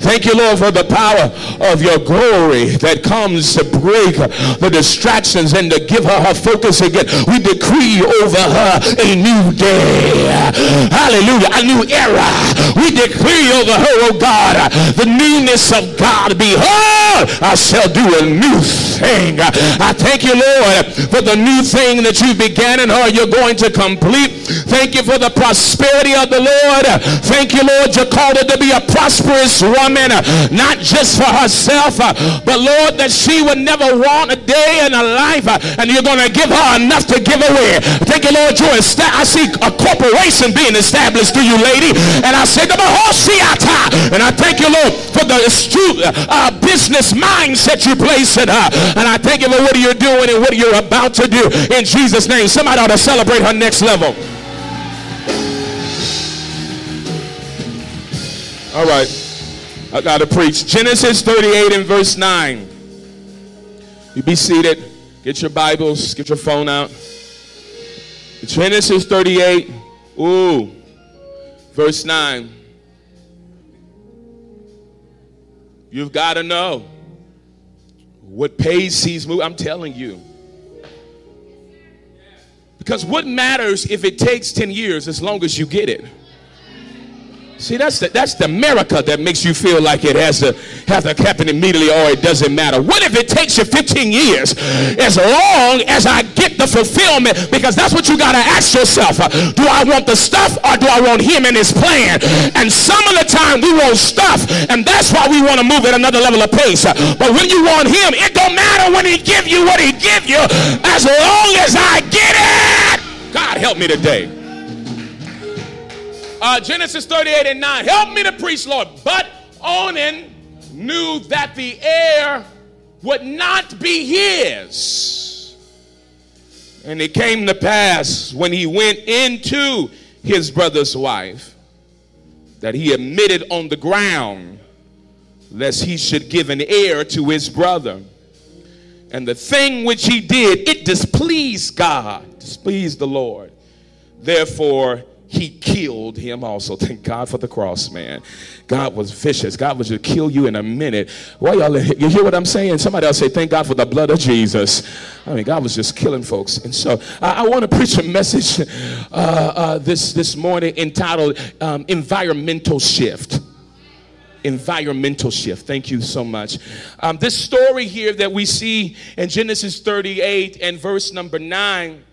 Thank you, Lord, for the power of your glory that comes to break the distractions and to give her her focus again. We decree over her a new day. Hallelujah. A new era. We decree over her, oh God, the newness of God. Behold, I shall do a new thing. I thank you, Lord, for the new thing that you began in her. You're going to complete. Thank you for the prosperity of the Lord. Thank you, Lord. You called her to be a prosperous woman woman, uh, not just for herself, uh, but Lord, that she would never want a day in her life, uh, and you're going to give her enough to give away. Thank you, Lord. You're I see a corporation being established through you, lady, and I say, and I thank you, Lord, for the astute uh, business mindset you place in her, and I thank you for what you're doing and what you're about to do in Jesus' name. Somebody ought to celebrate her next level. All right. I got to preach. Genesis 38 and verse 9. You be seated. Get your Bibles. Get your phone out. Genesis 38. Ooh. Verse 9. You've got to know what pays these moves. I'm telling you. Because what matters if it takes 10 years as long as you get it? See, that's the, that's the America that makes you feel like it has to have to happen immediately or it doesn't matter. What if it takes you 15 years as long as I get the fulfillment? Because that's what you got to ask yourself. Do I want the stuff or do I want him and his plan? And some of the time we want stuff and that's why we want to move at another level of pace. But when you want him, it don't matter when he give you what he give you as long as I get it. God help me today. Uh, Genesis 38 and 9. Help me to preach, Lord. But Onan knew that the heir would not be his. And it came to pass when he went into his brother's wife that he admitted on the ground lest he should give an heir to his brother. And the thing which he did, it displeased God, displeased the Lord. Therefore, he killed him also. Thank God for the cross, man. God was vicious. God was to kill you in a minute. Why y'all, you hear what I'm saying? Somebody else say, thank God for the blood of Jesus. I mean, God was just killing folks. And so I, I want to preach a message uh, uh, this, this morning entitled um, Environmental Shift environmental shift. Thank you so much. Um, this story here that we see in Genesis 38 and verse number 9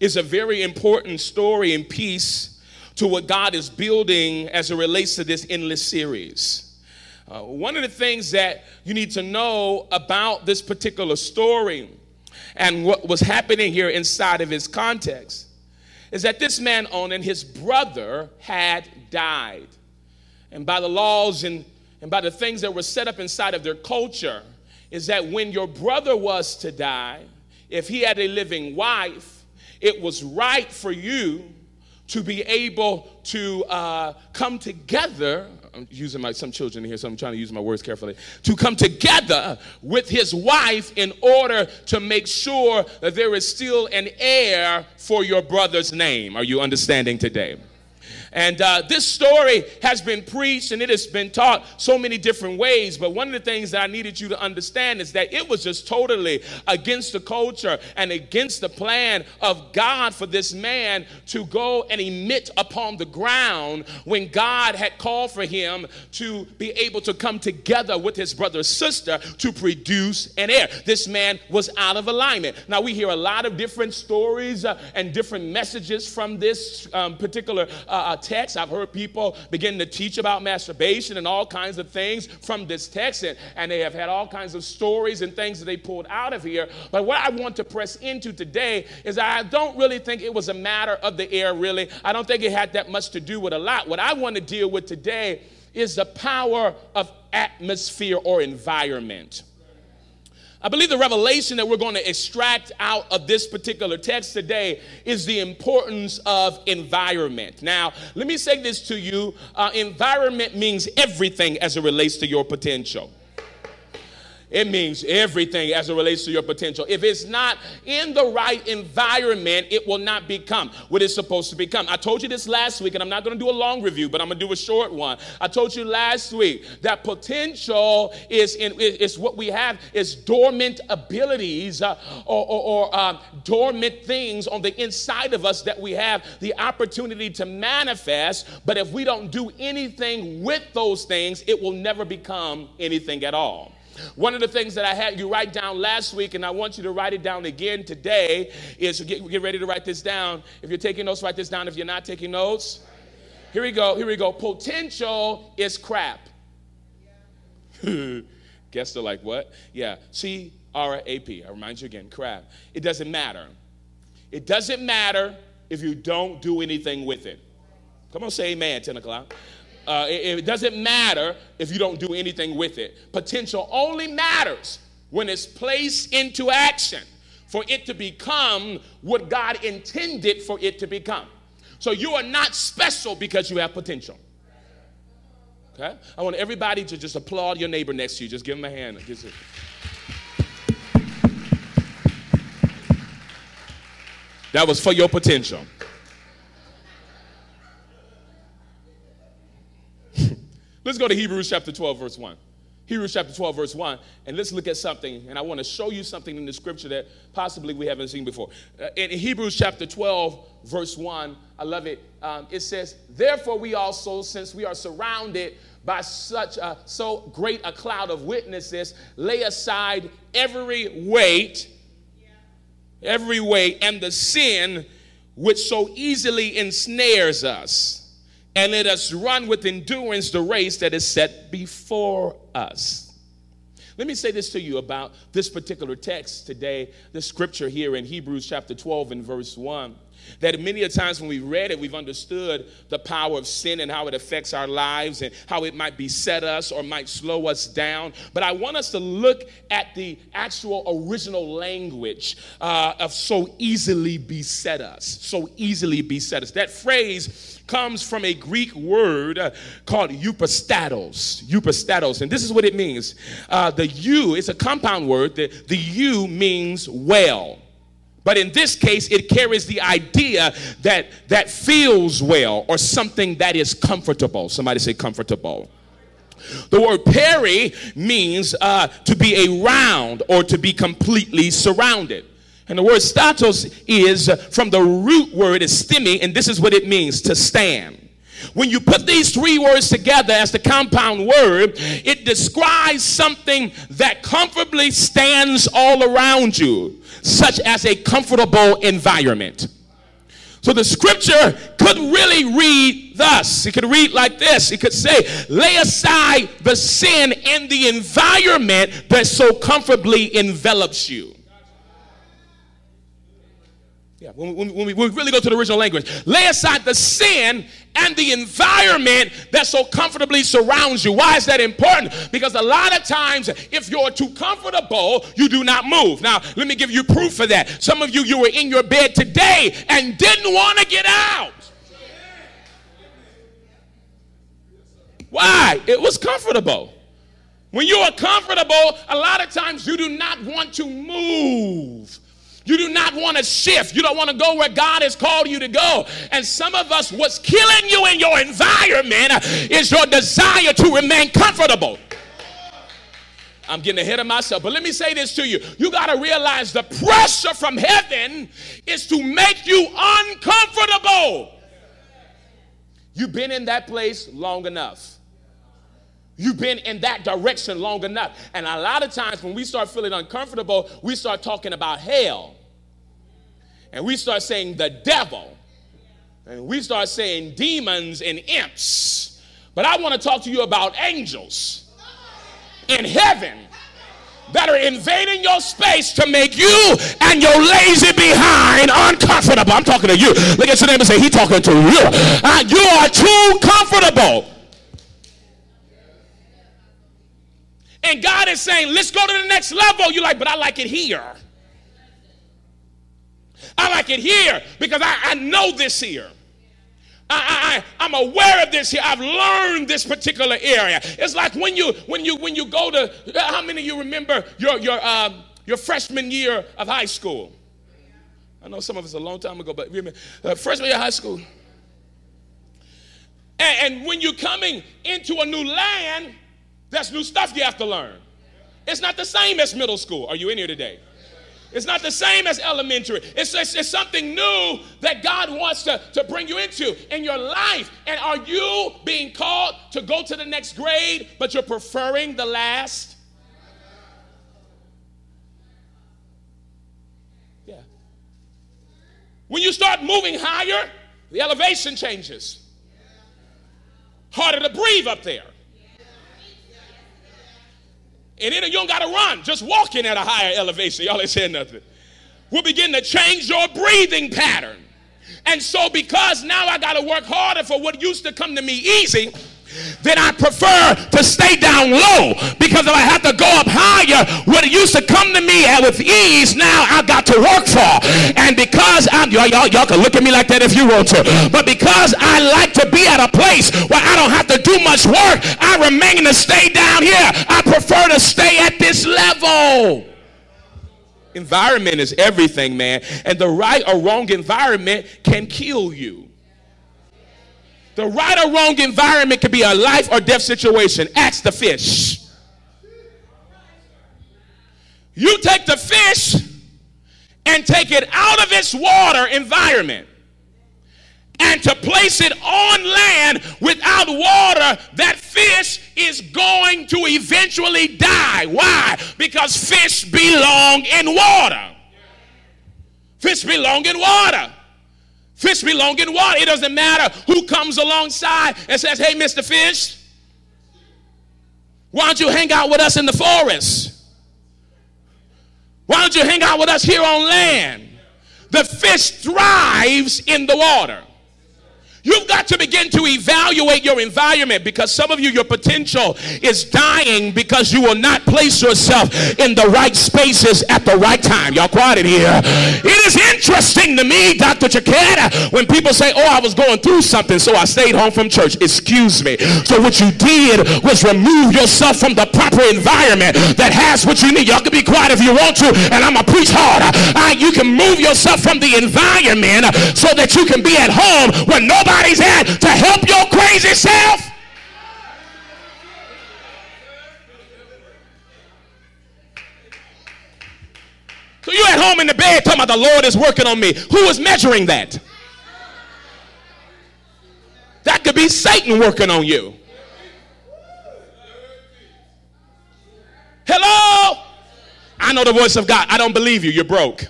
is a very important story and piece to what God is building as it relates to this endless series. Uh, one of the things that you need to know about this particular story and what was happening here inside of his context is that this man Onan his brother had died. And by the laws and, and by the things that were set up inside of their culture, is that when your brother was to die, if he had a living wife, it was right for you to be able to uh, come together. I'm using my some children here, so I'm trying to use my words carefully. To come together with his wife in order to make sure that there is still an heir for your brother's name. Are you understanding today? And uh, this story has been preached and it has been taught so many different ways. But one of the things that I needed you to understand is that it was just totally against the culture and against the plan of God for this man to go and emit upon the ground when God had called for him to be able to come together with his brother sister to produce an heir. This man was out of alignment. Now, we hear a lot of different stories uh, and different messages from this um, particular uh, text. I've heard people begin to teach about masturbation and all kinds of things from this text, and, and they have had all kinds of stories and things that they pulled out of here. But what I want to press into today is I don't really think it was a matter of the heir, really. I don't think it had that much to do with a lot. What I want to deal with today is the power of atmosphere or environment. I believe the revelation that we're going to extract out of this particular text today is the importance of environment. Now, let me say this to you uh, environment means everything as it relates to your potential. It means everything as it relates to your potential. If it's not in the right environment, it will not become what it's supposed to become. I told you this last week, and I'm not going to do a long review, but I'm going to do a short one. I told you last week that potential is in is what we have is dormant abilities uh, or, or, or uh, dormant things on the inside of us that we have the opportunity to manifest. But if we don't do anything with those things, it will never become anything at all. One of the things that I had you write down last week, and I want you to write it down again today, is get, get ready to write this down. If you're taking notes, write this down. If you're not taking notes, here we go. Here we go. Potential is crap. Guess they're like, what? Yeah. C R A P. I remind you again, crap. It doesn't matter. It doesn't matter if you don't do anything with it. Come on, say amen, 10 o'clock. Uh, it, it doesn't matter if you don't do anything with it. Potential only matters when it's placed into action for it to become what God intended for it to become. So you are not special because you have potential. Okay? I want everybody to just applaud your neighbor next to you. Just give him a hand. That was for your potential. Let's go to Hebrews chapter 12, verse 1. Hebrews chapter 12, verse 1, and let's look at something. And I want to show you something in the scripture that possibly we haven't seen before. Uh, in Hebrews chapter 12, verse 1, I love it. Um, it says, Therefore, we also, since we are surrounded by such a, so great a cloud of witnesses, lay aside every weight, every weight, and the sin which so easily ensnares us and let us run with endurance the race that is set before us. Let me say this to you about this particular text today, the scripture here in Hebrews chapter 12 and verse 1 that many a times when we've read it, we've understood the power of sin and how it affects our lives and how it might beset us or might slow us down. But I want us to look at the actual original language uh, of so easily beset us. So easily beset us. That phrase comes from a Greek word uh, called euperistatos. Euperistatos. And this is what it means. Uh, the U, is a compound word. The, the U means well. But in this case, it carries the idea that that feels well or something that is comfortable. Somebody say comfortable. The word peri means uh, to be around or to be completely surrounded. And the word statos is from the root word is stemi, and this is what it means to stand. When you put these three words together as the compound word, it describes something that comfortably stands all around you, such as a comfortable environment. So the scripture could really read thus. It could read like this. It could say, lay aside the sin and the environment that so comfortably envelops you. Yeah, when, when, when, we, when, we, really go to the original language, lay aside the sin and the environment that so comfortably surrounds you. Why is that important? Because a lot of times, if you're too comfortable, you do not move. Now, let me give you proof for that. Some of you, you were in your bed today and didn't want to get out. Why? It was comfortable. When you are comfortable, a lot of times you do not want to move. You do not want to shift. You don't want to go where God has called you to go. And some of us, what's killing you in your environment is your desire to remain comfortable. I'm getting ahead of myself. But let me say this to you. You got to realize the pressure from heaven is to make you uncomfortable. You've been in that place long enough. You've been in that direction long enough. And a lot of times when we start feeling uncomfortable, we start talking about hell. And we start saying the devil. And we start saying demons and imps. But I want to talk to you about angels in heaven that are invading your space to make you and your lazy behind uncomfortable. I'm talking to you. Look at your neighbor and say, He talking to you. Uh, you are too comfortable. And God is saying, let's go to the next level. You're like, but I like it here. I like it here because I, I know this here. I, I'm aware of this here. I've learned this particular area. It's like when you when you when you go to how many of you remember your your um, your freshman year of high school? I know some of us a long time ago, but remember uh, freshman year of high school. And, and when you're coming into a new land, there's new stuff you have to learn. It's not the same as middle school. Are you in here today? It's not the same as elementary. It's, it's, it's, something new that God wants to, to bring you into in your life. And are you being called to go to the next grade, but you're preferring the last? Yeah. When you start moving higher, the elevation changes. Harder to breathe up there. And then you don't got to run, just walking at a higher elevation. Y'all ain't saying nothing. We'll begin to change your breathing pattern. And so, because now I got to work harder for what used to come to me easy, then I prefer to stay down low because if I have to go up higher, what used to come to me with ease, now I got to work for. And because I'm y'all, y'all, y'all can look at me like that if you want to, but because I like to be at a place where I don't have to do much work, I remain to stay down here. I prefer to stay at this level. Environment is everything, man. And the right or wrong environment can kill you. The right or wrong environment could be a life or death situation. Ask the fish. You take the fish and take it out of its water environment and to place it on land without water, that fish is going to eventually die. Why? Because fish belong in water. Fish belong in water. Fish belong in water. It doesn't matter who comes alongside and says, Hey, Mr. Fish, why don't you hang out with us in the forest? Why don't you hang out with us here on land? The fish thrives in the water. You've got to begin to evaluate your environment because some of you, your potential is dying because you will not place yourself in the right spaces at the right time. Y'all quiet in here. It is interesting to me, Dr. Chiquetta, when people say, Oh, I was going through something, so I stayed home from church. Excuse me. So what you did was remove yourself from the proper environment that has what you need. Y'all can be quiet if you want to, and I'm going to preach hard. Right, you can move yourself from the environment so that you can be at home when nobody somebody's to help your crazy self? So you're at home in the bed talking about the Lord is working on me. Who is measuring that? That could be Satan working on you. Hello? I know the voice of God. I don't believe you. You're broke.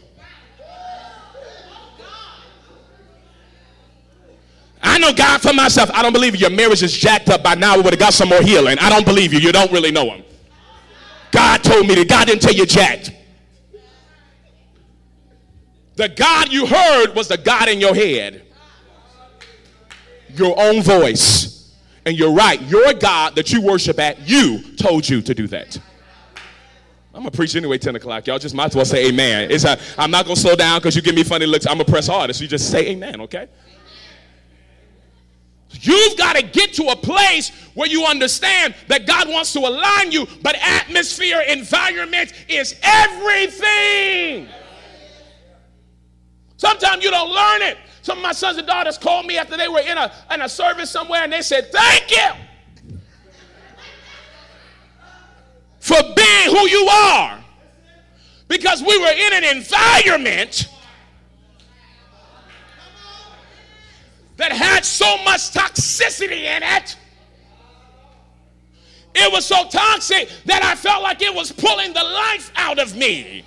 I know God for myself. I don't believe you. Your marriage is jacked up by now. We would have got some more healing. I don't believe you. You don't really know him. God told me that. God didn't tell you jacked. The God you heard was the God in your head. Your own voice. And you're right. Your God that you worship at, you told you to do that. I'm gonna preach anyway, 10 o'clock. Y'all just might as well say amen. It's a, I'm not gonna slow down because you give me funny looks. I'm gonna press harder. So you just say amen, okay? You've got to get to a place where you understand that God wants to align you, but atmosphere, environment is everything. Sometimes you don't learn it. Some of my sons and daughters called me after they were in a, in a service somewhere and they said, Thank you for being who you are. Because we were in an environment that had so much toxicity in it. It was so toxic that I felt like it was pulling the life out of me.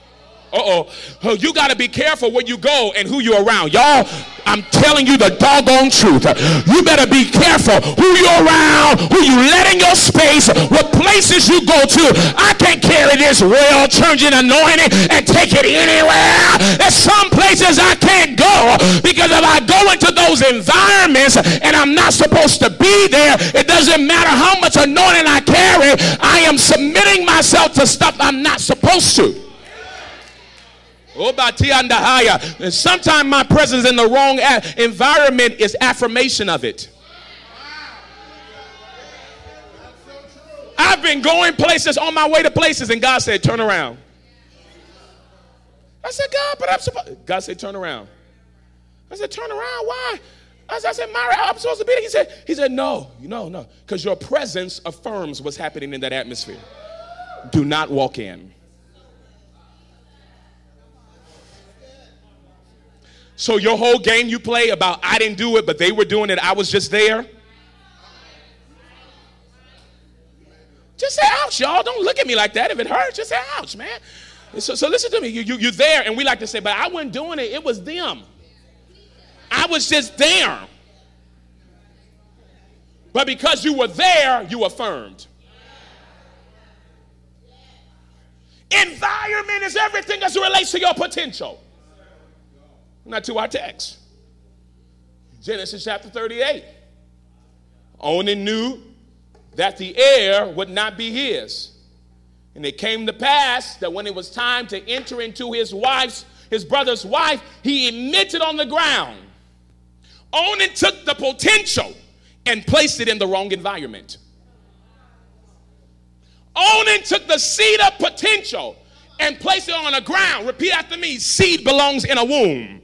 Uh oh. You got to be careful where you go and who you're around. Y'all, I'm telling you the doggone truth. You better be careful who you're around, who you let in your space, what places you go to. I can't carry this royal changing anointing and take it anywhere. There's some places I can't go because if I go into those environments and I'm not supposed to be there, it doesn't matter how much anointing I carry, I am submitting myself to stuff I'm not supposed to. Sometimes my presence in the wrong environment is affirmation of it. I've been going places on my way to places, and God said, Turn around. I said, God, but I'm supposed. God said, Turn around. I said, Turn around. Why? I said, Myra, I'm supposed to be there. He said, He said, No, no, no, because your presence affirms what's happening in that atmosphere. Do not walk in. So your whole game you play about I didn't do it, but they were doing it, I was just there. Just say ouch, y'all. Don't look at me like that. If it hurts, just say ouch, man. So, so listen to me. You, you, you're there, and we like to say, but I wasn't doing it. It was them. I was just there. But because you were there, you affirmed. Environment is everything as it relates to your potential. Not to our text. Genesis chapter 38. Onan knew that the heir would not be his. And it came to pass that when it was time to enter into his wife's, his brother's wife, he emitted on the ground. Onan took the potential and placed it in the wrong environment. Onan took the seed of potential and placed it on the ground. Repeat after me seed belongs in a womb.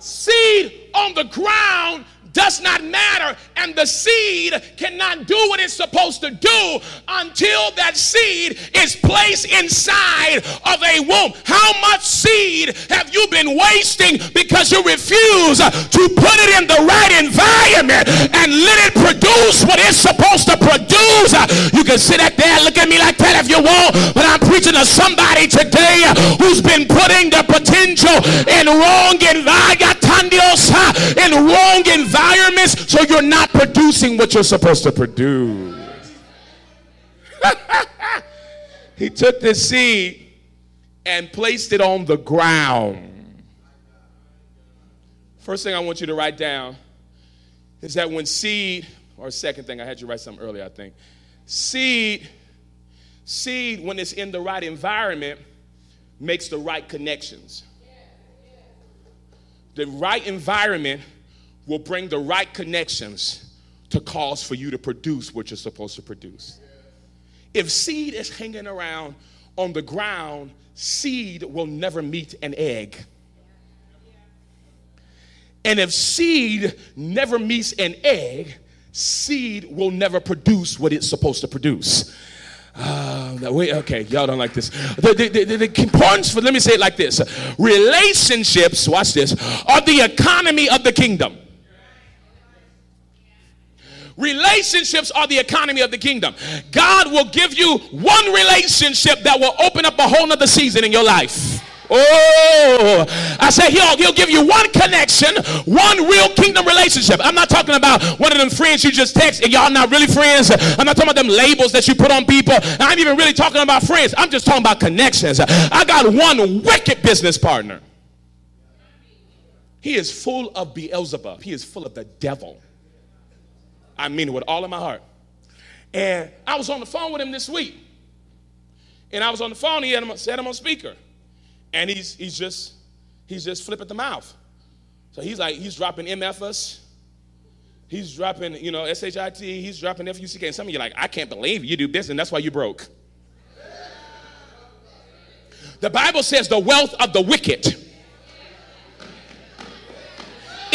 Seed on the ground does not matter, and the seed cannot do what it's supposed to do until that seed is placed inside of a womb. How much seed have you been wasting because you refuse to put it in the right environment and let it produce what it's supposed to produce? You can sit at there, look at me like that if you want, but I'm preaching to somebody today who's been putting the potential in wrong environment, in wrong environment environments so you're not producing what you're supposed to produce. he took the seed and placed it on the ground. First thing I want you to write down is that when seed, or second thing, I had you write something earlier, I think. Seed, seed, when it's in the right environment, makes the right connections. The right environment will bring the right connections to cause for you to produce what you're supposed to produce. If seed is hanging around on the ground, seed will never meet an egg. And if seed never meets an egg, seed will never produce what it's supposed to produce. Uh, wait, okay, y'all don't like this. The, the, the, the importance for, let me say it like this relationships, watch this, are the economy of the kingdom. Relationships are the economy of the kingdom. God will give you one relationship that will open up a whole nother season in your life. Oh, I say he'll, he'll give you one connection, one real kingdom relationship. I'm not talking about one of them friends you just text and y'all not really friends. I'm not talking about them labels that you put on people. I'm even really talking about friends. I'm just talking about connections. I got one wicked business partner. He is full of Beelzebub. He is full of the devil. I mean it with all of my heart. And I was on the phone with him this week. And I was on the phone, he had him, set him on speaker. And he's, he's just, he's just flipping the mouth. So he's like, he's dropping MFS. He's dropping, you know, SHIT. He's dropping FUCK. And some of you like, I can't believe you do this, and that's why you broke. The Bible says the wealth of the wicked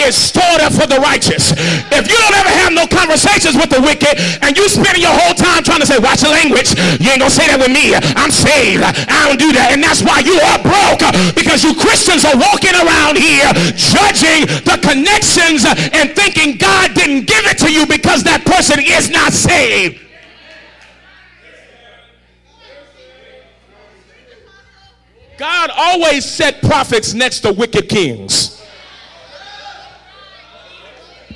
is stored up for the righteous. If you don't ever have no conversations with the wicked and you spending your whole time trying to say, watch the language, you ain't gonna say that with me. I'm saved. I don't do that. And that's why you are broke because you Christians are walking around here judging the connections and thinking God didn't give it to you because that person is not saved. God always set prophets next to wicked kings.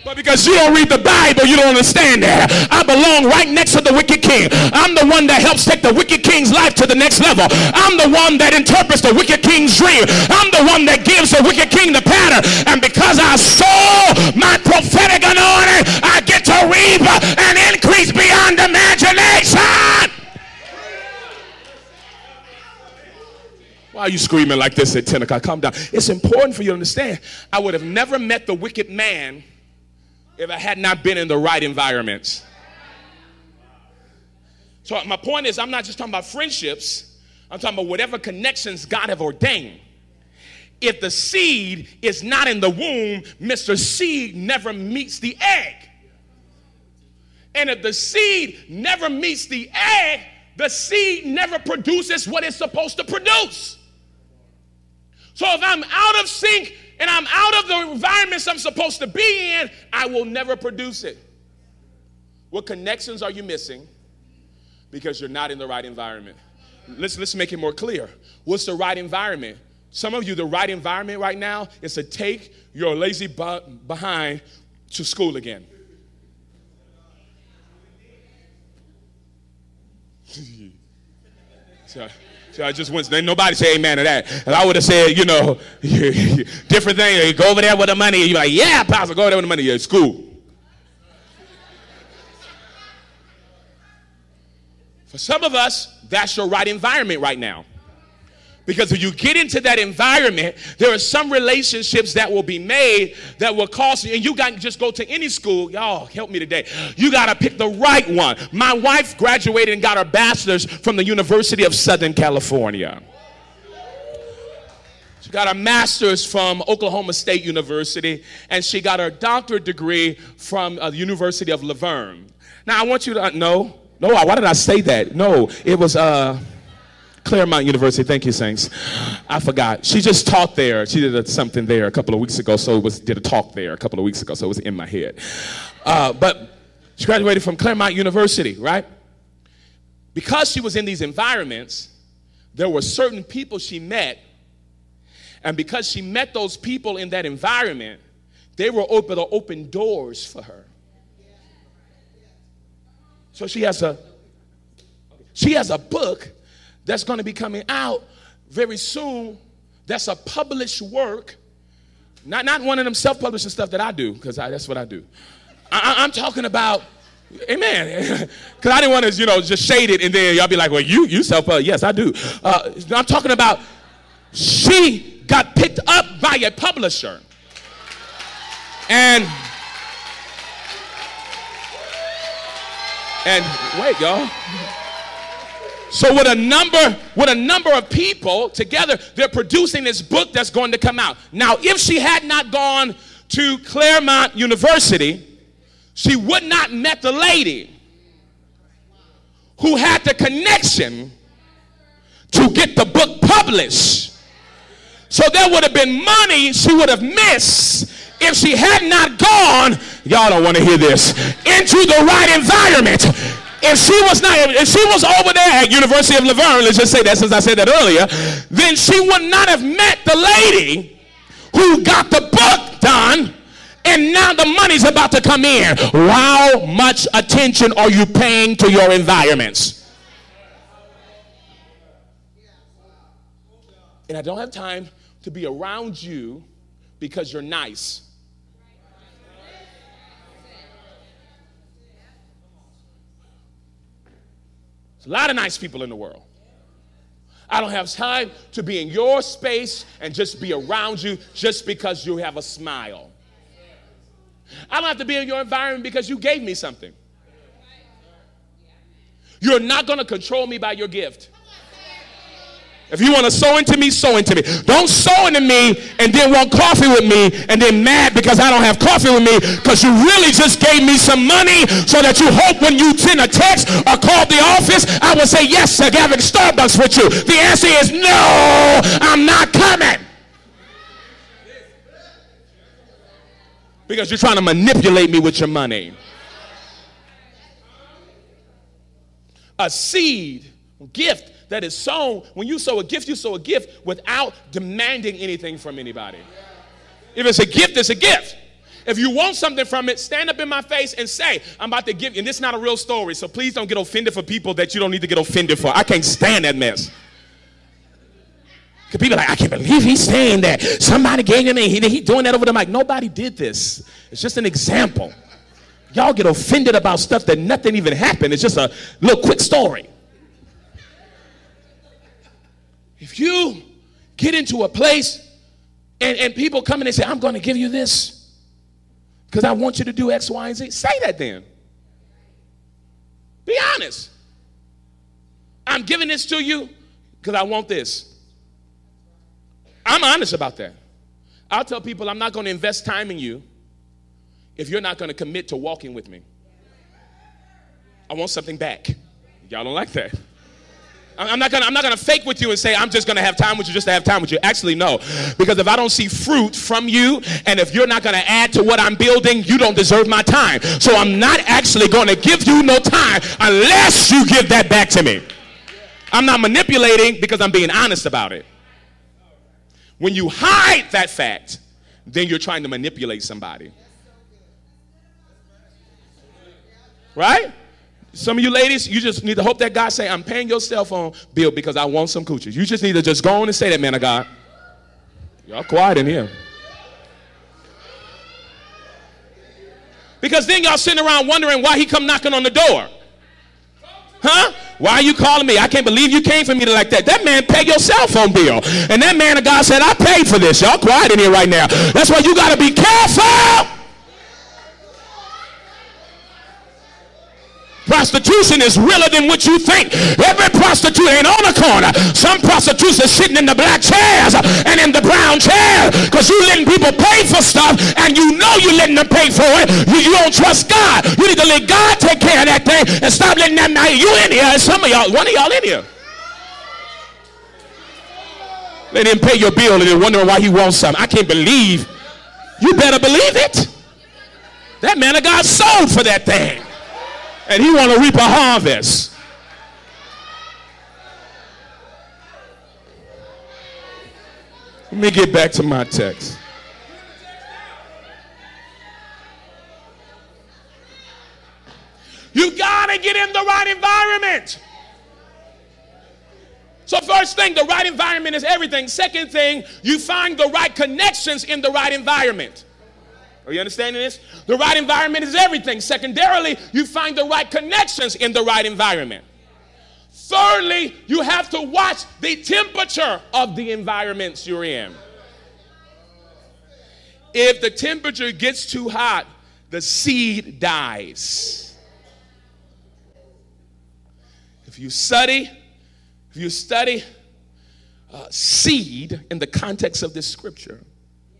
But because you don't read the Bible, you don't understand that. I belong right next to the wicked king. I'm the one that helps take the wicked king's life to the next level. I'm the one that interprets the wicked king's dream. I'm the one that gives the wicked king the pattern. And because I saw my prophetic anointing, I get to reap and increase beyond imagination. Why are you screaming like this at 10 o'clock? Calm down. It's important for you to understand. I would have never met the wicked man if I had not been in the right environments. So my point is, I'm not just talking about friendships. I'm talking about whatever connections God have ordained. If the seed is not in the womb, Mr. Seed never meets the egg. And if the seed never meets the egg, the seed never produces what it's supposed to produce. So if I'm out of sync and I'm out of the environments I'm supposed to be in, I will never produce it. What connections are you missing? Because you're not in the right environment. Let's, let's make it more clear. What's the right environment? Some of you, the right environment right now is to take your lazy butt behind to school again. so, so I just went, nobody say amen to that. And I would have said, you know, different thing. You go over there with the money. You're like, yeah, Pastor, go over there with the money. Yeah, school. For some of us, that's your right environment right now. Because if you get into that environment, there are some relationships that will be made that will cost you. And you got to just go to any school. Y'all, help me today. You got to pick the right one. My wife graduated and got her bachelor's from the University of Southern California. She got her master's from Oklahoma State University, and she got her doctorate degree from uh, the University of La Verne. Now, I want you to know, no, why did I say that? No, it was. Uh, Claremont University. Thank you, Saints. I forgot. She just taught there. She did something there a couple of weeks ago, so it was did a talk there a couple of weeks ago, so it was in my head. Uh, but she graduated from Claremont University, right? Because she was in these environments, there were certain people she met, and because she met those people in that environment, they were able to open doors for her. So she has a she has a book that's going to be coming out very soon. That's a published work. Not, not one of them self publishing stuff that I do, because that's what I do. I, am talking about, amen. Because I didn't want to, you know, just shade it and then y'all be like, well, you, you self publish. Yes, I do. Uh, I'm talking about she got picked up by a publisher. And, and wait, y'all. So with a number with a number of people together, they're producing this book that's going to come out. Now, if she had not gone to Claremont University, she would not met the lady who had the connection to get the book published. So there would have been money she would have missed if she had not gone, y'all don't want to hear this, into the right environment if she was not, if she was over there at University of La Verne, let's just say that since I said that earlier, then she would not have met the lady who got the book done and now the money's about to come in. How much attention are you paying to your environments? And I don't have time to be around you because you're nice. A lot of nice people in the world. I don't have time to be in your space and just be around you just because you have a smile. I don't have to be in your environment because you gave me something. You're not going to control me by your gift. If you want to sow into me, sow into me. Don't sow into me and then want coffee with me and then mad because I don't have coffee with me because you really just gave me some money so that you hope when you send a text or call the office, I will say, yes, sir, having Starbucks with you. The answer is no, I'm not coming. Because you're trying to manipulate me with your money. A seed, gift that is sown. When you sow a gift, you sow a gift without demanding anything from anybody. If it's a gift, it's a gift. If you want something from it, stand up in my face and say, I'm about to give you. And this is not a real story, so please don't get offended for people that you don't need to get offended for. I can't stand that mess. Because people like, I can't believe he's saying that. Somebody gave him and he, he doing that over the mic. Nobody did this. It's just an example. Y'all get offended about stuff that nothing even happened. It's just a little quick story. If you get into a place and, and people come in and say, I'm going to give you this because I want you to do X, Y, and Z, say that then. Be honest. I'm giving this to you because I want this. I'm honest about that. I'll tell people I'm not going to invest time in you if you're not going to commit to walking with me. I want something back. Y'all don't like that. I'm not gonna I'm not gonna fake with you and say I'm just gonna have time with you just to have time with you. Actually, no. Because if I don't see fruit from you and if you're not gonna add to what I'm building, you don't deserve my time. So I'm not actually gonna give you no time unless you give that back to me. I'm not manipulating because I'm being honest about it. When you hide that fact, then you're trying to manipulate somebody. Right? Some of you ladies, you just need to hope that God say, I'm paying your cell phone bill because I want some coochies. You just need to just go on and say that, man of God. Y'all quiet in here. Because then y'all sitting around wondering why he come knocking on the door. Huh? Why are you calling me? I can't believe you came for me like that. That man paid your cell phone bill. And that man of God said, I paid for this. Y'all quiet in here right now. That's why you got to be careful. Prostitution is realer than what you think. Every prostitute ain't on a corner. Some prostitutes are sitting in the black chairs and in the brown chairs because you letting people pay for stuff and you know you letting them pay for it. You, you don't trust God. You need to let God take care of that thing and stop letting them. You in here? Some of y'all, one of y'all in here. Let him pay your bill and then wondering why he wants something. I can't believe. You better believe it. That man of God sold for that thing and he want to reap a harvest. Let me get back to my text. You got to get in the right environment. So, first thing, the right environment is everything. Second thing, you find the right connections in the right environment. Are you understanding this? The right environment is everything. Secondarily, you find the right connections in the right environment. Thirdly, you have to watch the temperature of the environments you're in. If the temperature gets too hot, the seed dies. If you study, if you study uh, seed in the context of this scripture,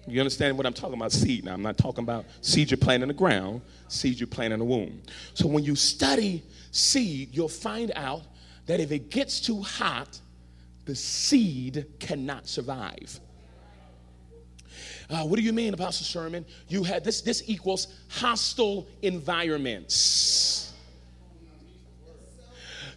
you understand what I'm talking about? Seed. Now, I'm not talking about seed you plant in the ground, seed you plant in the womb. So, when you study seed, you'll find out that if it gets too hot, the seed cannot survive. Uh, what do you mean, Apostle Sherman? You had this. This equals hostile environments.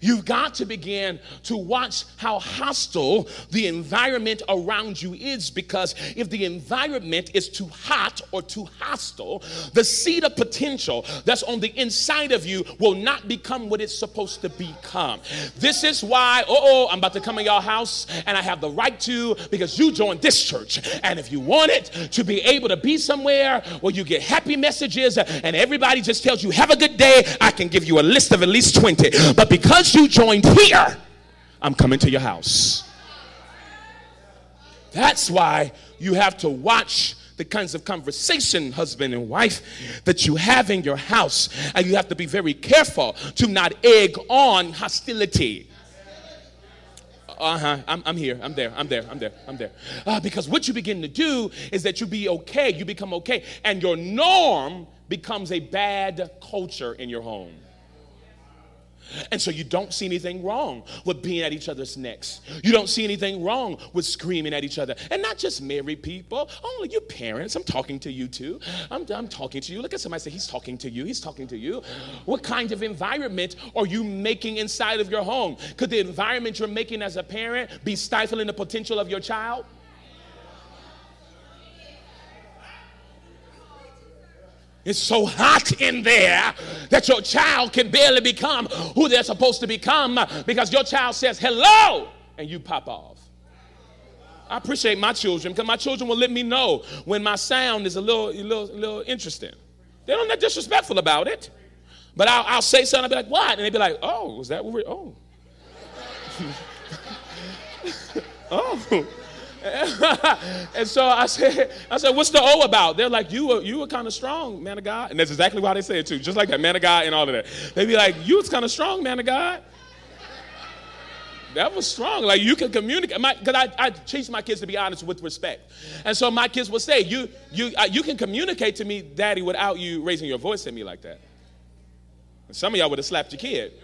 You've got to begin to watch how hostile the environment around you is because if the environment is too hot or too hostile, the seed of potential that's on the inside of you will not become what it's supposed to become. This is why, oh, I'm about to come in your house and I have the right to because you joined this church. And if you want it to be able to be somewhere where you get happy messages and everybody just tells you, have a good day, I can give you a list of at least 20. But because you joined here, I'm coming to your house. That's why you have to watch the kinds of conversation, husband and wife, that you have in your house. And you have to be very careful to not egg on hostility. Uh huh. I'm, I'm here. I'm there. I'm there. I'm there. I'm there. Uh, because what you begin to do is that you be okay. You become okay. And your norm becomes a bad culture in your home. And so you don't see anything wrong with being at each other's necks. You don't see anything wrong with screaming at each other. And not just married people, only you parents. I'm talking to you too. I'm, I'm talking to you. Look at somebody say, He's talking to you. He's talking to you. What kind of environment are you making inside of your home? Could the environment you're making as a parent be stifling the potential of your child? It's so hot in there that your child can barely become who they're supposed to become because your child says hello and you pop off. I appreciate my children because my children will let me know when my sound is a little, a little, a little interesting. They don't disrespectful about it. But I'll, I'll, say something, I'll be like, what? And they be like, oh, was that what we're, oh. oh. and so I said, I said, what's the O about? They're like, you were, you were kind of strong, man of God. And that's exactly why they say it too, just like that, man of God and all of that. They'd be like, you was kind of strong, man of God. That was strong. Like you can communicate. Because I, I teach my kids to be honest with respect. And so my kids will say, you, you, uh, you can communicate to me, daddy, without you raising your voice at me like that. And some of y'all would have slapped your kid.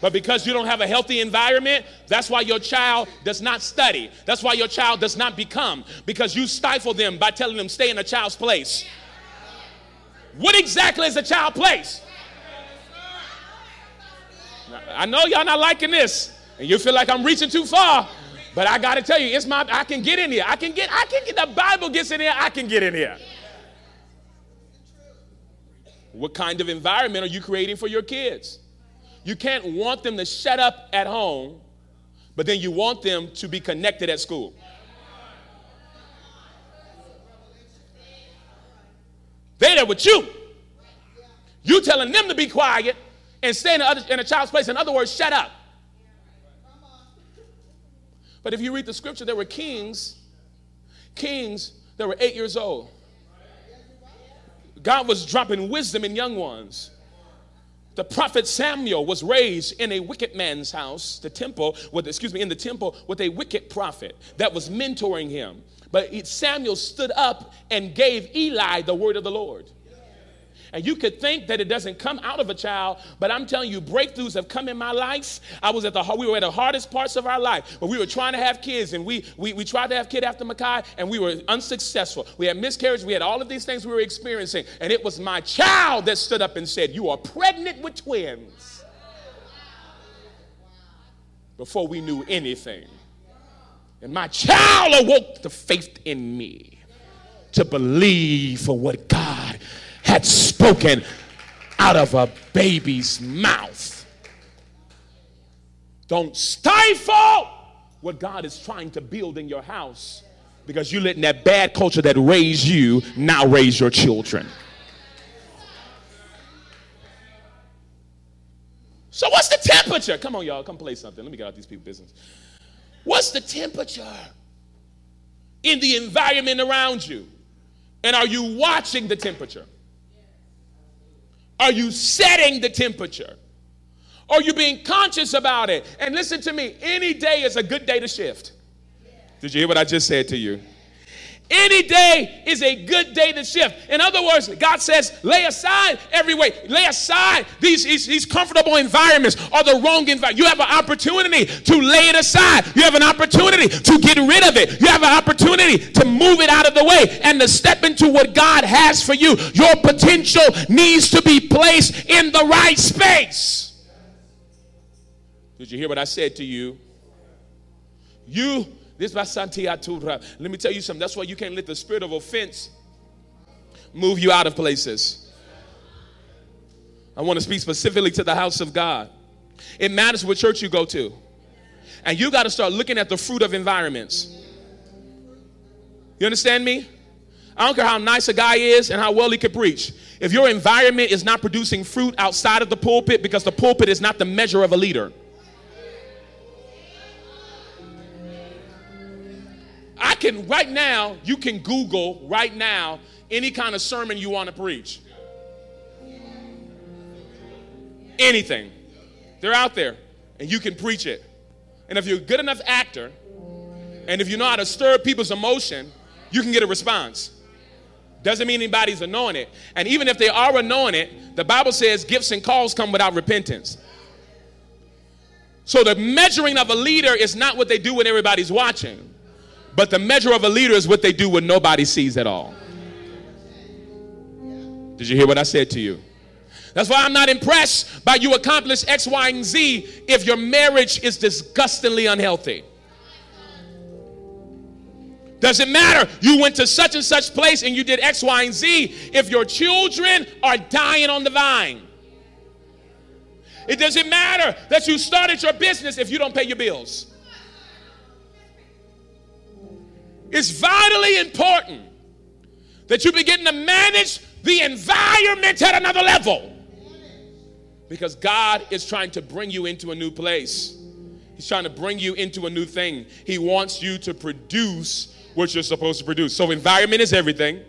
But because you don't have a healthy environment, that's why your child does not study. That's why your child does not become. Because you stifle them by telling them stay in a child's place. What exactly is a child place? I know y'all not liking this, and you feel like I'm reaching too far, but I gotta tell you, it's my I can get in here. I can get, I can get the Bible gets in here, I can get in here. What kind of environment are you creating for your kids? You can't want them to shut up at home, but then you want them to be connected at school. They there with you. You telling them to be quiet and stay in other, in a child's place. In other words, shut up. But if you read the scripture, there were kings, kings that were eight years old. God was dropping wisdom in young ones. The prophet Samuel was raised in a wicked man's house, the temple, with, excuse me, in the temple with a wicked prophet that was mentoring him. But Samuel stood up and gave Eli the word of the Lord. And you could think that it doesn't come out of a child, but I'm telling you, breakthroughs have come in my life. I was at the we were at the hardest parts of our life, but we were trying to have kids, and we we, we tried to have kid after Makai, and we were unsuccessful. We had miscarriage, we had all of these things we were experiencing, and it was my child that stood up and said, "You are pregnant with twins." Before we knew anything. And my child awoke the faith in me to believe for what God had spoken out of a baby's mouth. Don't stifle what God is trying to build in your house because you're letting that bad culture that raised you now raise your children. So, what's the temperature? Come on, y'all, come play something. Let me get out these people business. What's the temperature in the environment around you? And are you watching the temperature? Are you setting the temperature? Are you being conscious about it? And listen to me, any day is a good day to shift. Did you hear what I just said to you? Any day is a good day to shift. In other words, God says, lay aside every way. Lay aside these, these, these comfortable environments or the wrong environment. You have an opportunity to lay it aside. You have an opportunity to get rid of it. You have an opportunity to move it out of the way and to step into what God has for you. Your potential needs to be placed in the right space. Did you hear what I said to you? You this is by Santiago. Let me tell you something. That's why you can't let the spirit of offense move you out of places. I want to speak specifically to the house of God. It matters what church you go to. And you got to start looking at the fruit of environments. You understand me? I don't care how nice a guy is and how well he can preach. If your environment is not producing fruit outside of the pulpit, because the pulpit is not the measure of a leader. Can, right now, you can Google right now any kind of sermon you want to preach. Anything. They're out there, and you can preach it. And if you're a good enough actor, and if you know how to stir people's emotion, you can get a response. Doesn't mean anybody's anointed. And even if they are anointed, the Bible says gifts and calls come without repentance. So the measuring of a leader is not what they do when everybody's watching. But the measure of a leader is what they do when nobody sees at all. Did you hear what I said to you? That's why I'm not impressed by you accomplish X, Y, and Z if your marriage is disgustingly unhealthy. Doesn't matter. You went to such and such place and you did X, Y, and Z if your children are dying on the vine. It doesn't matter that you started your business if you don't pay your bills. It's vitally important that you begin to manage the environment at another level. Because God is trying to bring you into a new place. He's trying to bring you into a new thing. He wants you to produce what you're supposed to produce. So, environment is everything.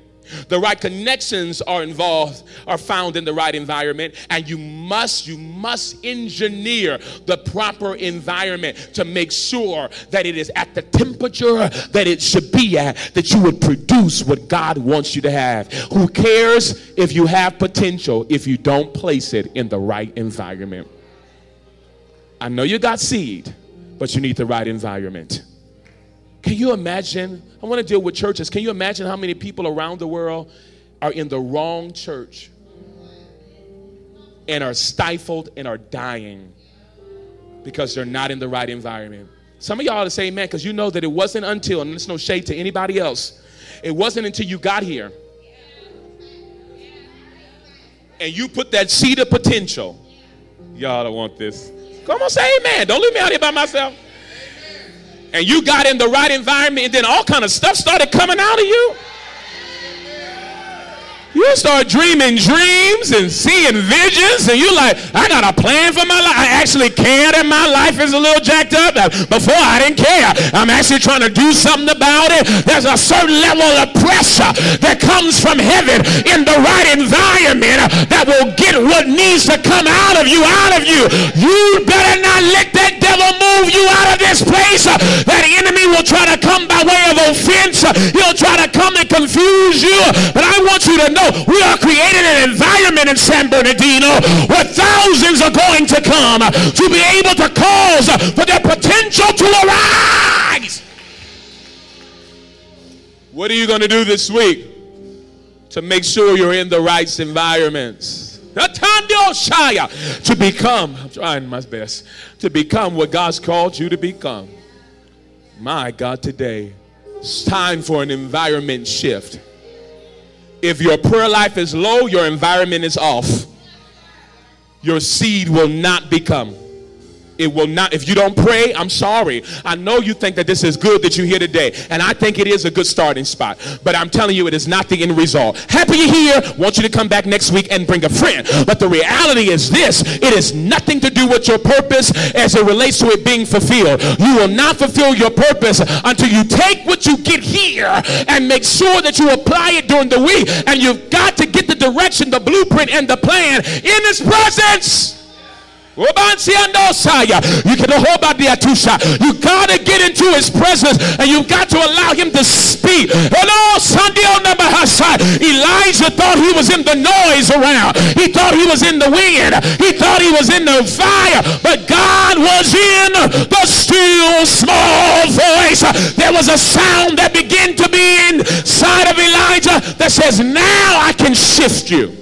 The right connections are involved, are found in the right environment, and you must, you must engineer the proper environment to make sure that it is at the temperature that it should be at, that you would produce what God wants you to have. Who cares if you have potential if you don't place it in the right environment? I know you got seed, but you need the right environment. Can you imagine? I want to deal with churches. Can you imagine how many people around the world are in the wrong church and are stifled and are dying because they're not in the right environment? Some of y'all the same man because you know that it wasn't until, and there's no shade to anybody else, it wasn't until you got here and you put that seed of potential. Y'all don't want this. Come on, say amen. Don't leave me out here by myself and you got in the right environment and then all kind of stuff started coming out of you you start dreaming dreams and seeing visions, and you're like, I got a plan for my life. I actually care that my life is a little jacked up. Before I didn't care. I'm actually trying to do something about it. There's a certain level of pressure that comes from heaven in the right environment that will get what needs to come out of you, out of you. You better not let that devil move you out of this place. Uh, that enemy will try to come by way of offense. Uh, he'll try to come and confuse you. But I want you to know we are creating an environment in San Bernardino where thousands are going to come uh, to be able to cause for their potential to arise. What are you going to do this week to make sure you're in the right environments? To become, I'm trying my best, to become what God's called you to become. My God, today, it's time for an environment shift. If your prayer life is low, your environment is off. Your seed will not become. It will not, if you don't pray, I'm sorry. I know you think that this is good that you're here today, and I think it is a good starting spot. But I'm telling you, it is not the end result. Happy you're here, want you to come back next week and bring a friend. But the reality is this it is nothing to do with your purpose as it relates to it being fulfilled. You will not fulfill your purpose until you take what you get here and make sure that you apply it during the week. And you've got to get the direction, the blueprint, and the plan in His presence. You can You gotta get into his presence and you've got to allow him to speak. Hello, Elijah thought he was in the noise around. He thought he was in the wind. He thought he was in the fire. But God was in the still small voice. There was a sound that began to be inside of Elijah that says, Now I can shift you.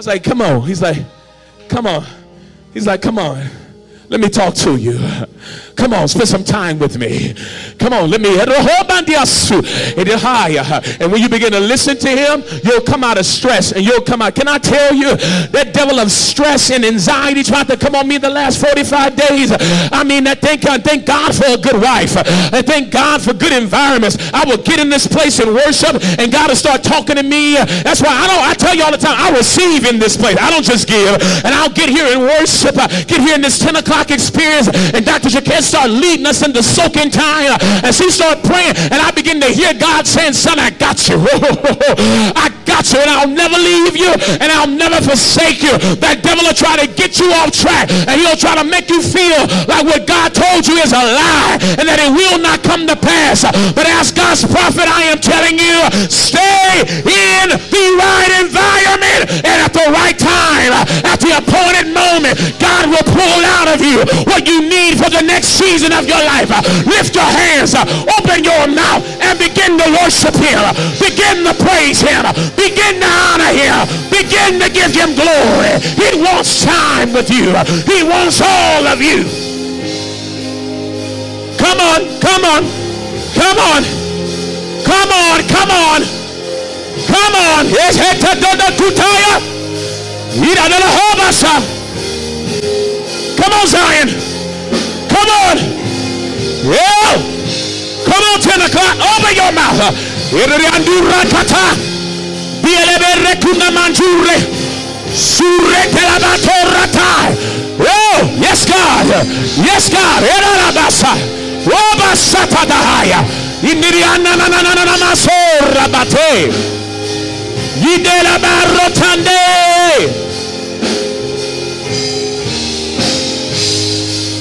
Was like, come on. He's like, come on. He's like, come on. Let me talk to you. Come on, spend some time with me. Come on, let me. And when you begin to listen to him, you'll come out of stress and you'll come out. Can I tell you that devil of stress and anxiety tried to come on me the last 45 days? I mean, I thank, I thank God for a good wife. I thank God for good environments. I will get in this place and worship, and God will start talking to me. That's why I don't. I tell you all the time, I receive in this place. I don't just give, and I'll get here and worship. Get here in this 10 o'clock experience, and Dr. Jaquez start leading us into soaking time. And she started praying, and I begin to hear God saying, Son, I got you. I got you, and I'll never leave you, and I'll never forsake you. That devil will try to get you off track, and he'll try to make you feel like what God told you is a lie, and that it will not come to pass. But as God's prophet, I am telling you, stay in the right environment, and at the right time, at the appointed moment, God will pull out of you what you need for the next season of your life. Lift your hands, open your mouth, and begin to worship him. Begin to praise him. Begin to honor him. Begin to give him glory. He wants time with you. He wants all of you. Come on, come on, come on, come on, come on, come on. Yes, Come on, Zion. Come on. Yeah. Come on, 10 o'clock. Open your mouth. Oh, yes, God. Yes, God. Dahaya. Indiriana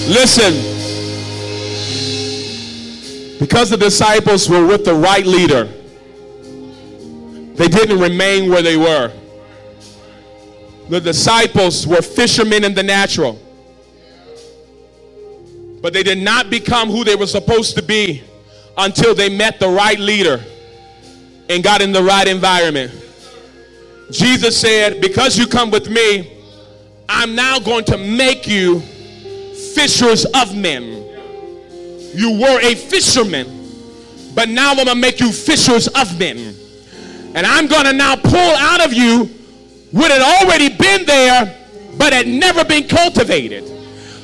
Listen. Because the disciples were with the right leader, they didn't remain where they were. The disciples were fishermen in the natural, but they did not become who they were supposed to be until they met the right leader and got in the right environment. Jesus said, Because you come with me, I'm now going to make you fishers of men. You were a fisherman, but now I'm going to make you fishers of men. And I'm going to now pull out of you what had already been there, but had never been cultivated,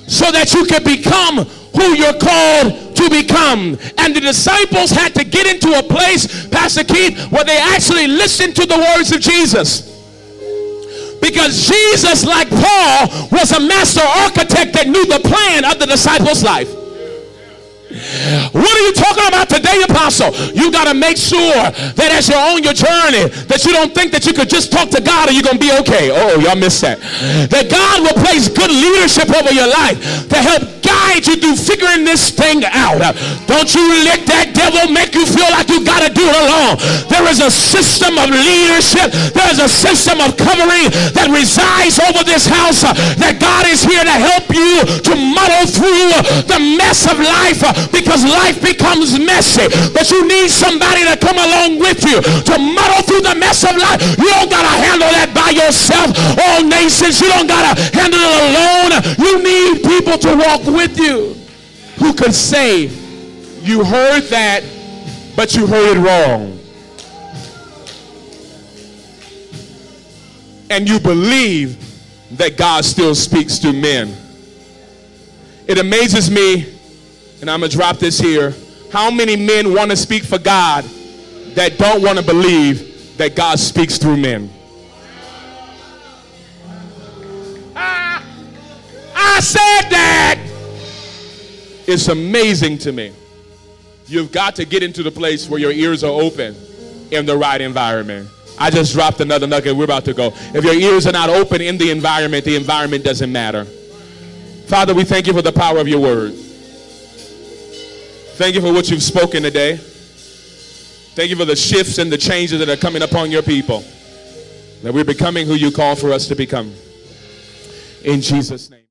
so that you can become who you're called to become. And the disciples had to get into a place, Pastor Keith, where they actually listened to the words of Jesus. Because Jesus, like Paul, was a master architect that knew the plan of the disciples' life. What are you talking about today, apostle? You got to make sure that as you're on your journey, that you don't think that you could just talk to God and you're going to be okay. Oh, y'all missed that. That God will place good leadership over your life to help guide you through figuring this thing out. Don't you let that devil make you feel like you got to do it alone. There is a system of leadership. There is a system of covering that resides over this house uh, that God is here to help you to muddle through the mess of life uh, because life becomes messy. But you need somebody to come along with you to muddle through the mess of life. You don't got to handle that by yourself. All nations, you don't got to handle it alone. You need people to walk with you who could say, you heard that, but you heard it wrong. And you believe that God still speaks to men. It amazes me and I'm going to drop this here. How many men want to speak for God that don't want to believe that God speaks through men? Ah, I said that. It's amazing to me. You've got to get into the place where your ears are open in the right environment. I just dropped another nugget. We're about to go. If your ears are not open in the environment, the environment doesn't matter. Father, we thank you for the power of your word. Thank you for what you've spoken today. Thank you for the shifts and the changes that are coming upon your people. That we're becoming who you call for us to become. In Jesus' name.